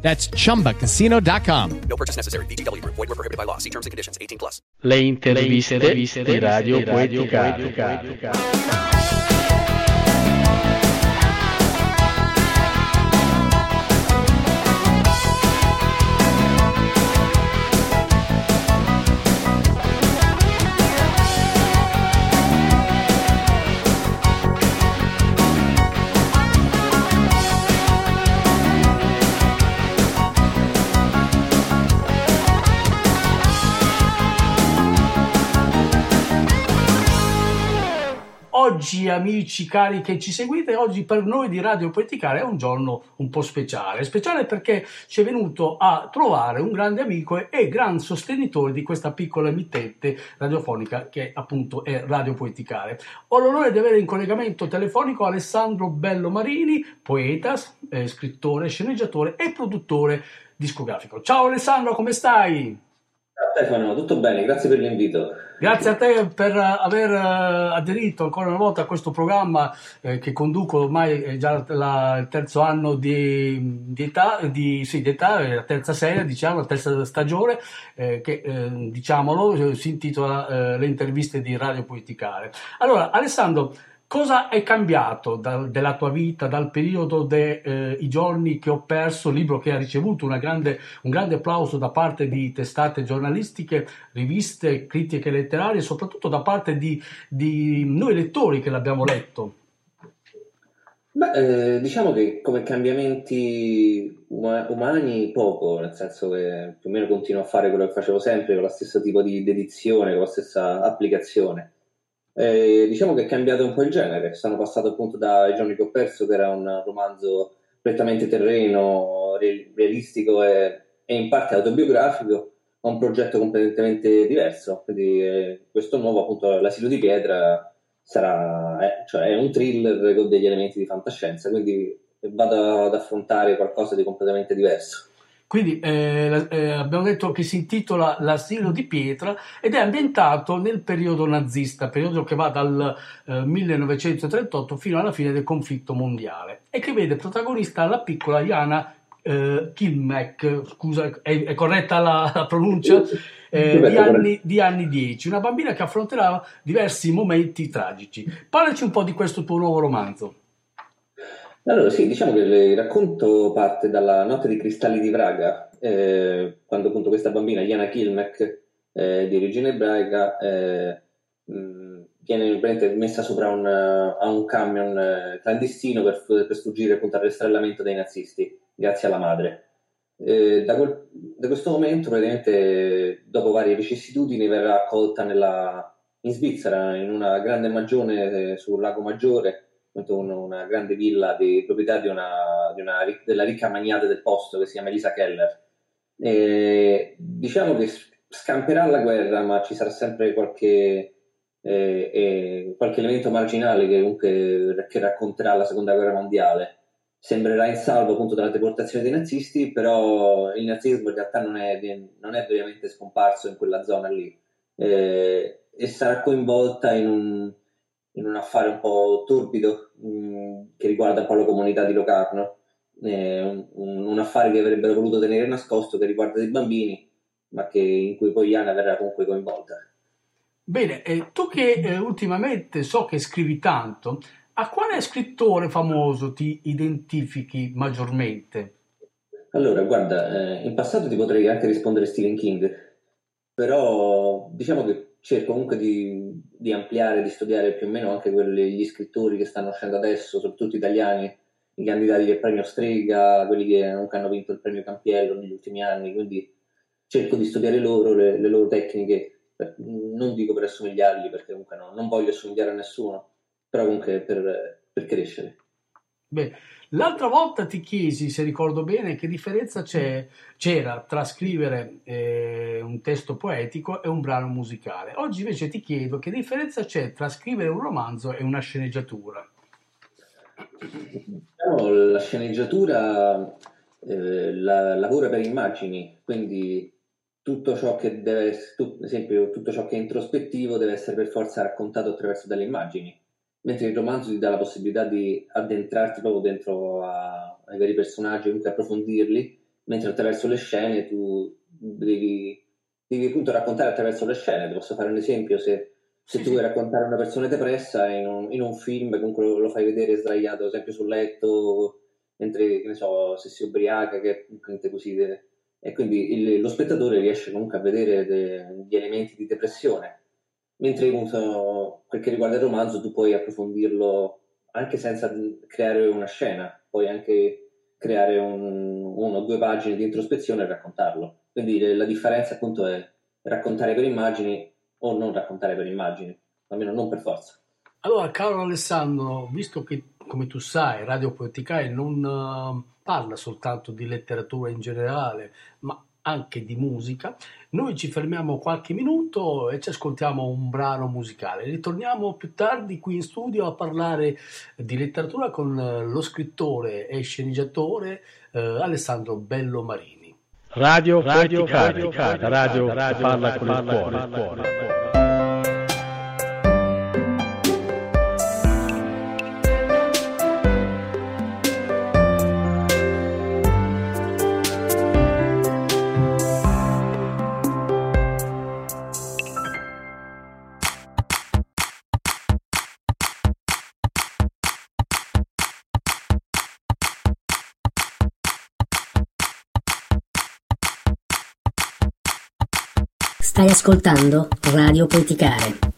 That's chumbacasino.com. No purchase necessary. BGW. Void were prohibited by law. See terms and conditions. 18 plus. Le interviste, di Radio Poetica. Amici cari che ci seguite, oggi per noi di Radio Poeticare è un giorno un po' speciale, speciale perché ci è venuto a trovare un grande amico e gran sostenitore di questa piccola emittente radiofonica che appunto è Radio Poeticare. Ho l'onore di avere in collegamento telefonico Alessandro Bello Marini, poeta, eh, scrittore, sceneggiatore e produttore discografico. Ciao Alessandro, come stai? Stefano, tutto bene, grazie per l'invito. Grazie a te per aver uh, aderito ancora una volta a questo programma eh, che conduco ormai è già la, il terzo anno di, di età, di, sì, di età, la terza serie, diciamo, la terza stagione, eh, che eh, diciamolo si intitola Le interviste di Radio Poeticare. Allora, Alessandro, Cosa è cambiato da, della tua vita, dal periodo dei eh, giorni che ho perso, libro che ha ricevuto grande, un grande applauso da parte di testate giornalistiche, riviste, critiche letterarie, soprattutto da parte di, di noi lettori che l'abbiamo letto? Beh, eh, diciamo che come cambiamenti uma- umani poco, nel senso che più o meno continuo a fare quello che facevo sempre, con lo stesso tipo di dedizione, con la stessa applicazione eh, diciamo che è cambiato un po' il genere, sono passato appunto da I giorni che ho perso, che era un romanzo prettamente terreno, realistico e, e in parte autobiografico, a un progetto completamente diverso. Quindi eh, questo nuovo, appunto, L'asilo di pietra, sarà, eh, cioè è un thriller con degli elementi di fantascienza, quindi vado ad affrontare qualcosa di completamente diverso. Quindi eh, eh, abbiamo detto che si intitola L'asilo di pietra ed è ambientato nel periodo nazista, periodo che va dal eh, 1938 fino alla fine del conflitto mondiale e che vede protagonista la piccola Jana eh, Kilmek, scusa, è, è corretta la, la pronuncia? Eh, di, anni, di, anni, 10, una bambina che affronterà diversi momenti tragici. Parlaci un po' di questo tuo nuovo romanzo. Allora, sì, diciamo che il racconto parte dalla notte di cristalli di Vraga, eh, quando appunto questa bambina, Jana Kilmek, eh, di origine ebraica, eh, mh, viene messa sopra un, a un camion eh, clandestino per, per sfuggire appunto al rastrellamento dei nazisti, grazie alla madre. Eh, da, quel, da, questo momento, praticamente, dopo varie vicissitudini, verrà accolta nella, in Svizzera, in una grande magione eh, sul lago Maggiore, una grande villa di proprietà di una, di una, della ricca magnate del posto che si chiama Elisa Keller. E diciamo che scamperà la guerra, ma ci sarà sempre qualche, eh, eh, qualche elemento marginale che comunque che racconterà la seconda guerra mondiale. Sembrerà in salvo appunto dalla deportazione dei nazisti, però il nazismo in realtà non è, non è veramente scomparso in quella zona lì eh, e sarà coinvolta in un, in un affare un po' torbido mh, mm, che riguarda un po' la comunità di Locarno, eh, un, un, affare che avrebbero voluto tenere nascosto che riguarda dei bambini, ma che, in cui poi Iana verrà comunque coinvolta. Bene, eh, tu che eh, ultimamente so che scrivi tanto, a quale scrittore famoso ti identifichi maggiormente? Allora, guarda, eh, in passato ti potrei anche rispondere Stephen King, però diciamo che cerco comunque di, di, ampliare, di studiare più o meno anche quelli, gli scrittori che stanno uscendo adesso, soprattutto italiani, i candidati del premio Strega, quelli che hanno vinto il premio Campiello negli ultimi anni, quindi cerco di studiare loro, le, le loro tecniche, per, non dico per assomigliargli perché comunque no, non voglio assomigliare a nessuno, però comunque per, per crescere. Beh, l'altra volta ti chiesi, se ricordo bene, che differenza c'era tra scrivere eh, un testo poetico e un brano musicale. Oggi invece ti chiedo che differenza c'è tra scrivere un romanzo e una sceneggiatura. Diciamo, la sceneggiatura eh, la- lavora per immagini, quindi tutto ciò che deve, tu- esempio, tutto ciò che è introspettivo deve essere per forza raccontato attraverso delle immagini, mentre il romanzo ti dà la possibilità di addentrarti proprio dentro a- ai veri personaggi, comunque approfondirli, mentre attraverso le scene tu devi, devi appunto raccontare attraverso le scene. Ti posso fare un esempio, se, se Sì, tu sì. vuoi raccontare una persona depressa in un, in un film, comunque lo, lo fai vedere sdraiato, ad esempio, sul letto, mentre, che ne so, se si ubriaca, che è così... e quindi il- lo spettatore riesce comunque a vedere de- gli elementi di depressione. Mentre quel che riguarda il romanzo, tu puoi approfondirlo anche senza creare una scena, puoi anche creare un- uno o due pagine di introspezione e raccontarlo. Quindi la differenza appunto è raccontare per immagini o non raccontare per immagini, almeno non per forza. Allora, caro Alessandro, visto che, come tu sai, Radio Poeticae non eh, parla soltanto di letteratura in generale, ma anche di musica, noi ci fermiamo qualche minuto e ci ascoltiamo un brano musicale. Ritorniamo più tardi qui in studio a parlare di letteratura con eh, lo scrittore e sceneggiatore eh, Alessandro Bello Marini. Radio, radio, radio, radio, radio, parla con il cuore. Stai ascoltando Radio Poeticare.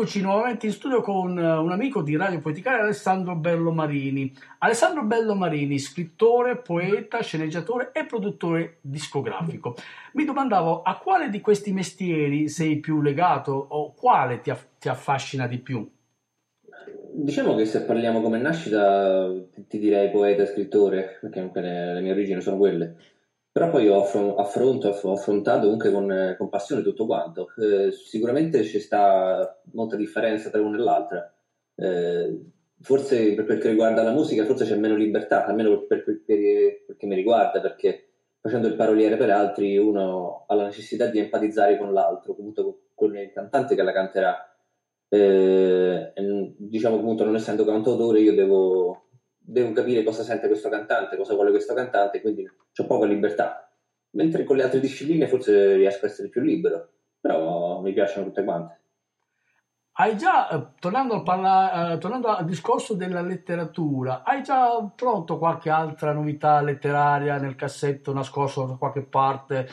Eccoci nuovamente in studio con eh, un amico di Radio Poeticale, Alessandro Bello Marini. Alessandro Bello Marini, scrittore, poeta, sceneggiatore e produttore discografico. Mi domandavo a quale di questi mestieri sei più legato o quale ti, aff- ti affascina di più? Diciamo che se parliamo come nascita ti, direi poeta e scrittore, perché comunque le mie origini sono quelle. Però poi ho affronto, ho affrontato comunque con, con passione tutto quanto. Eh, sicuramente ci sta molta differenza tra una e l'altra. Eh, forse per quel che riguarda la musica, forse c'è meno libertà, almeno per quel che, mi riguarda, perché facendo il paroliere per altri uno ha la necessità di empatizzare con l'altro, comunque con il cantante che la canterà. Eh, diciamo appunto non essendo cantautore io devo devo capire cosa sente questo cantante, cosa vuole questo cantante, quindi ho poca libertà. Mentre con le altre discipline forse riesco a essere più libero, però mi piacciono tutte quante. Hai già, eh, tornando al, parla, eh, tornando al, discorso della letteratura, hai già pronto qualche altra novità letteraria nel cassetto nascosto da qualche parte?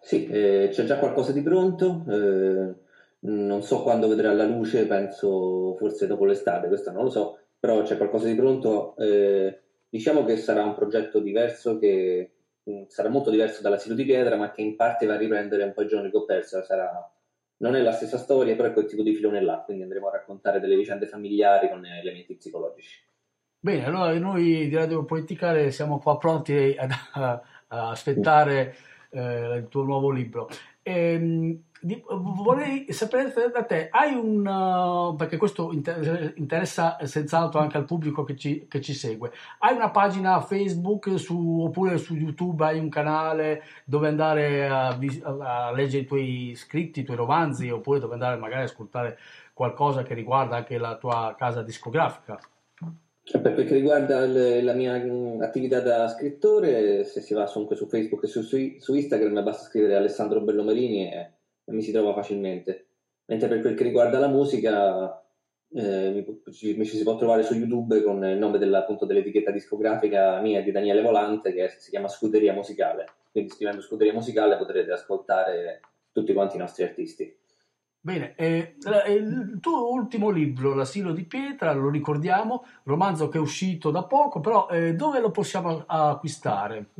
Sì, eh, c'è già qualcosa di pronto, eh, non so quando vedrà la luce, penso forse dopo l'estate, questo non lo so, però c'è qualcosa di pronto. Eh, diciamo che sarà un progetto diverso che mh, mm, sarà molto diverso dalla Silo di Pietra, ma che in parte va a riprendere un po' i giorni che ho perso. Sarà, non è la stessa storia, però è quel tipo di filone là, quindi andremo a raccontare delle vicende familiari con elementi psicologici. Bene, allora noi di Radio Politicare siamo qua pronti ad, a, aspettare eh, il tuo nuovo libro. E, ehm, vorrei sapere da te, hai un, uh, perché questo interessa senz'altro anche al pubblico che ci, che ci segue, hai una pagina Facebook su, oppure su YouTube hai un canale dove andare a, a, leggere i tuoi scritti, i tuoi romanzi, oppure dove andare magari a ascoltare qualcosa che riguarda anche la tua casa discografica? Per quel che riguarda le, la mia mm, attività da scrittore, se si va comunque su Facebook e su, su, Instagram basta scrivere Alessandro Bellomarini e mi si trova facilmente. Mentre per quel che riguarda la musica, eh, mi, ci, mi, ci si può trovare su YouTube con il nome della, appunto, dell'etichetta discografica mia di Daniele Volante che si chiama Scuderia Musicale. Quindi scrivendo Scuderia Musicale potrete ascoltare tutti quanti i nostri artisti. Bene, eh, il tuo ultimo libro, L'asilo di pietra, lo ricordiamo, romanzo che è uscito da poco, però eh, dove lo possiamo acquistare?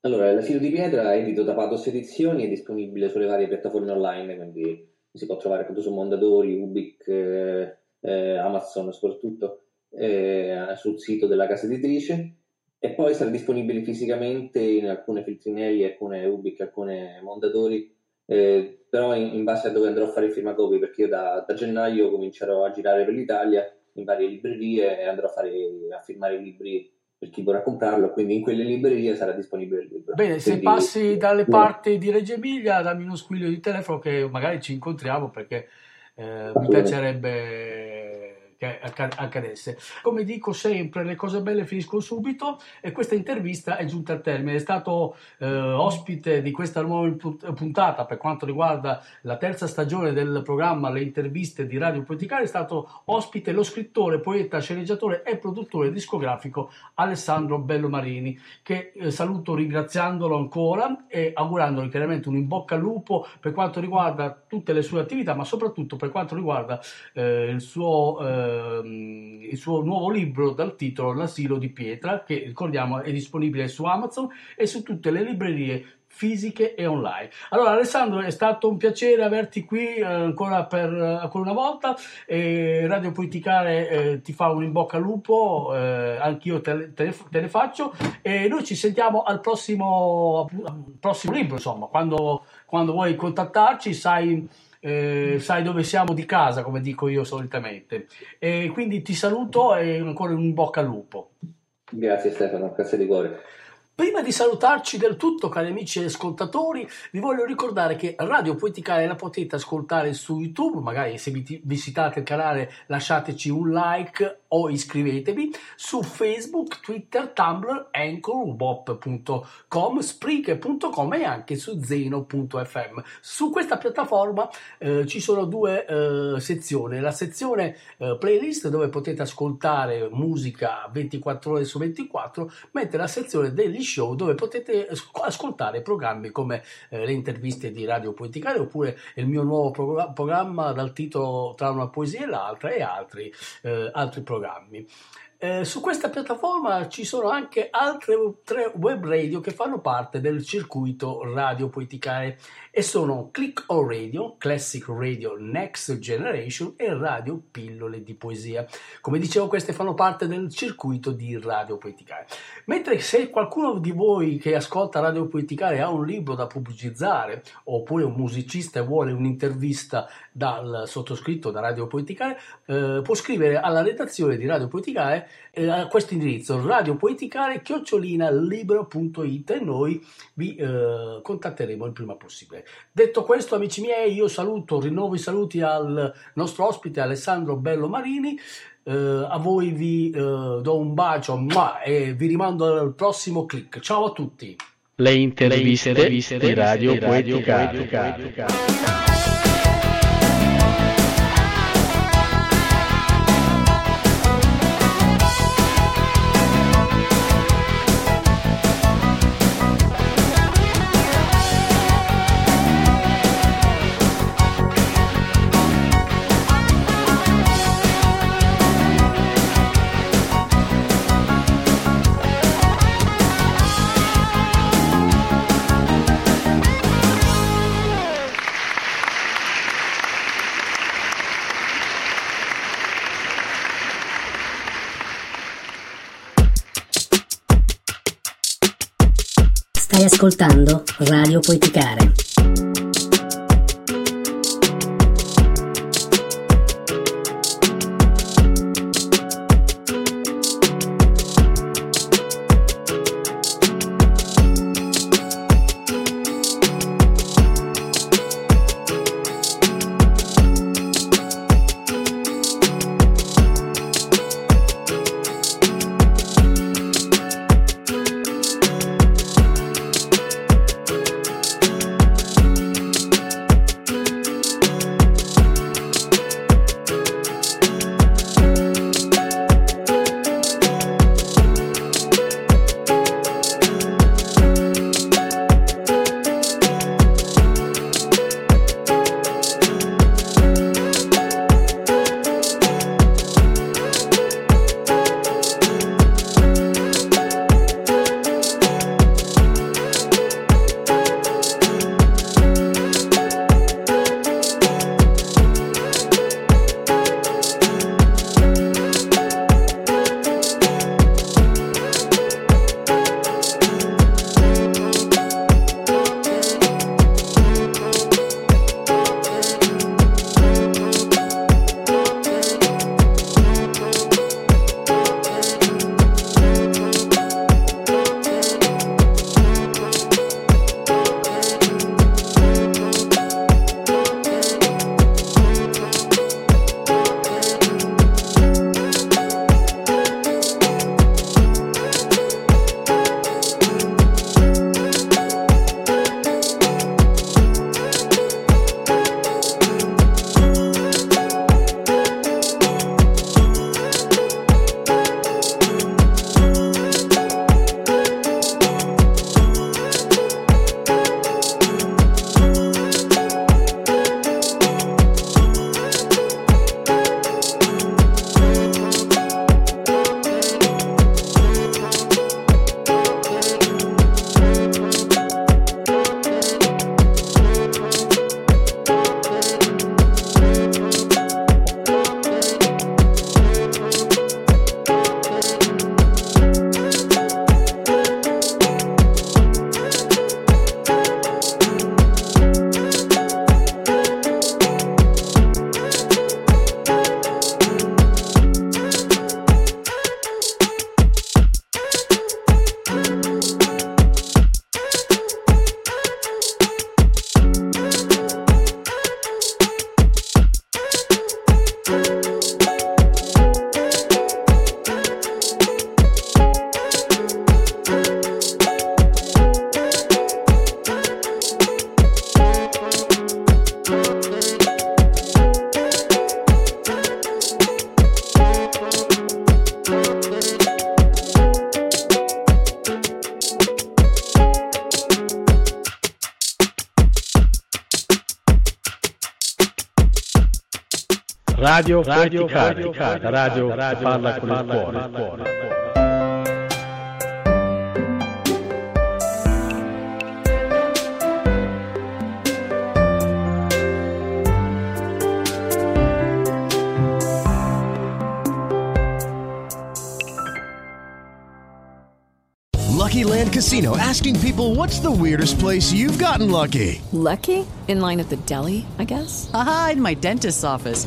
Allora, L'asilo di pietra è edito da Patos Edizioni, è disponibile sulle varie piattaforme online, quindi si può trovare appunto su Mondadori, Ubic, eh, eh, Amazon soprattutto, eh, sul sito della casa editrice. E poi sarà disponibile fisicamente in alcune filtrinerie, alcune Ubic, alcune Mondadori eh, però in, in, base a dove andrò a fare il firmacopie, perché io da, da, gennaio comincerò a girare per l'Italia in varie librerie e andrò a, fare, a firmare i libri per chi vorrà comprarlo, quindi in quelle librerie sarà disponibile il libro. Bene, quindi, se passi dalle parti di Reggio Emilia, dammi uno squillo di telefono che magari ci incontriamo perché eh, mi piacerebbe che accadesse. Come dico sempre, le cose belle finiscono subito e questa intervista è giunta al termine. È stato eh, ospite di questa nuova puntata per quanto riguarda la terza stagione del programma Le interviste di Radio Poeticale. È stato ospite lo scrittore, poeta, sceneggiatore e produttore discografico Alessandro Bellomarini, che eh, saluto ringraziandolo ancora e augurandogli chiaramente un in bocca al lupo per quanto riguarda tutte le sue attività, ma soprattutto per quanto riguarda eh, il suo eh, ehm, il suo nuovo libro dal titolo L'asilo di pietra, che ricordiamo è disponibile su Amazon e su tutte le librerie fisiche e online. Allora Alessandro è stato un piacere averti qui eh, ancora per ancora una volta eh, Radio Politicare eh, ti fa un in bocca al lupo eh, anch'io te, te, te, ne faccio e noi ci sentiamo al prossimo, prossimo libro insomma quando, quando vuoi contattarci sai eh, sai dove siamo di casa, come dico io solitamente. E quindi ti saluto e ancora un bocca al lupo. Grazie Stefano, grazie di cuore. Prima di salutarci del tutto, cari amici ascoltatori, vi voglio ricordare che Radio Poeticale la potete ascoltare su YouTube, magari se visitate il canale lasciateci un like o iscrivetevi, su Facebook, Twitter, Tumblr, Anchor, Bop.com, Spreaker.com e anche su Zeno.fm. Su questa piattaforma eh, ci sono due eh, sezioni, la sezione eh, playlist dove potete ascoltare musica 24 ore su 24, mentre la sezione degli show dove potete ascoltare programmi come eh, le interviste di Radio Poeticale oppure il mio nuovo pro- programma dal titolo Tra una poesia e l'altra e altri, eh, altri programmi. Eh, su questa piattaforma ci sono anche altre tre web radio che fanno parte del circuito radio poeticale e sono Click On Radio, Classic Radio Next Generation e Radio Pillole di Poesia. Come dicevo, queste fanno parte del circuito di Radio Poeticale. Mentre se qualcuno di voi che ascolta Radio Poeticale ha un libro da pubblicizzare oppure un musicista e vuole un'intervista dal sottoscritto da Radio Poeticale, eh, può scrivere alla redazione di Radio Poeticale eh, a questo indirizzo radiopoeticale chiocciolina libero.it e noi vi eh, contatteremo il prima possibile. Detto questo, amici miei, io saluto, rinnovo i saluti al nostro ospite Alessandro Bello Marini. Uh, a voi vi uh, do un bacio ma, e vi rimando al prossimo click. Ciao a tutti. Le interviste, Le interviste di Radio, di Radio Poetica. Ascoltando Radio Poeticare. Radio, radio, radio, radio, radio, parla con il cuore. Lucky Land Casino asking people what's the weirdest place you've gotten lucky? Lucky? In line at the deli, I guess? Aha, in my dentist's office.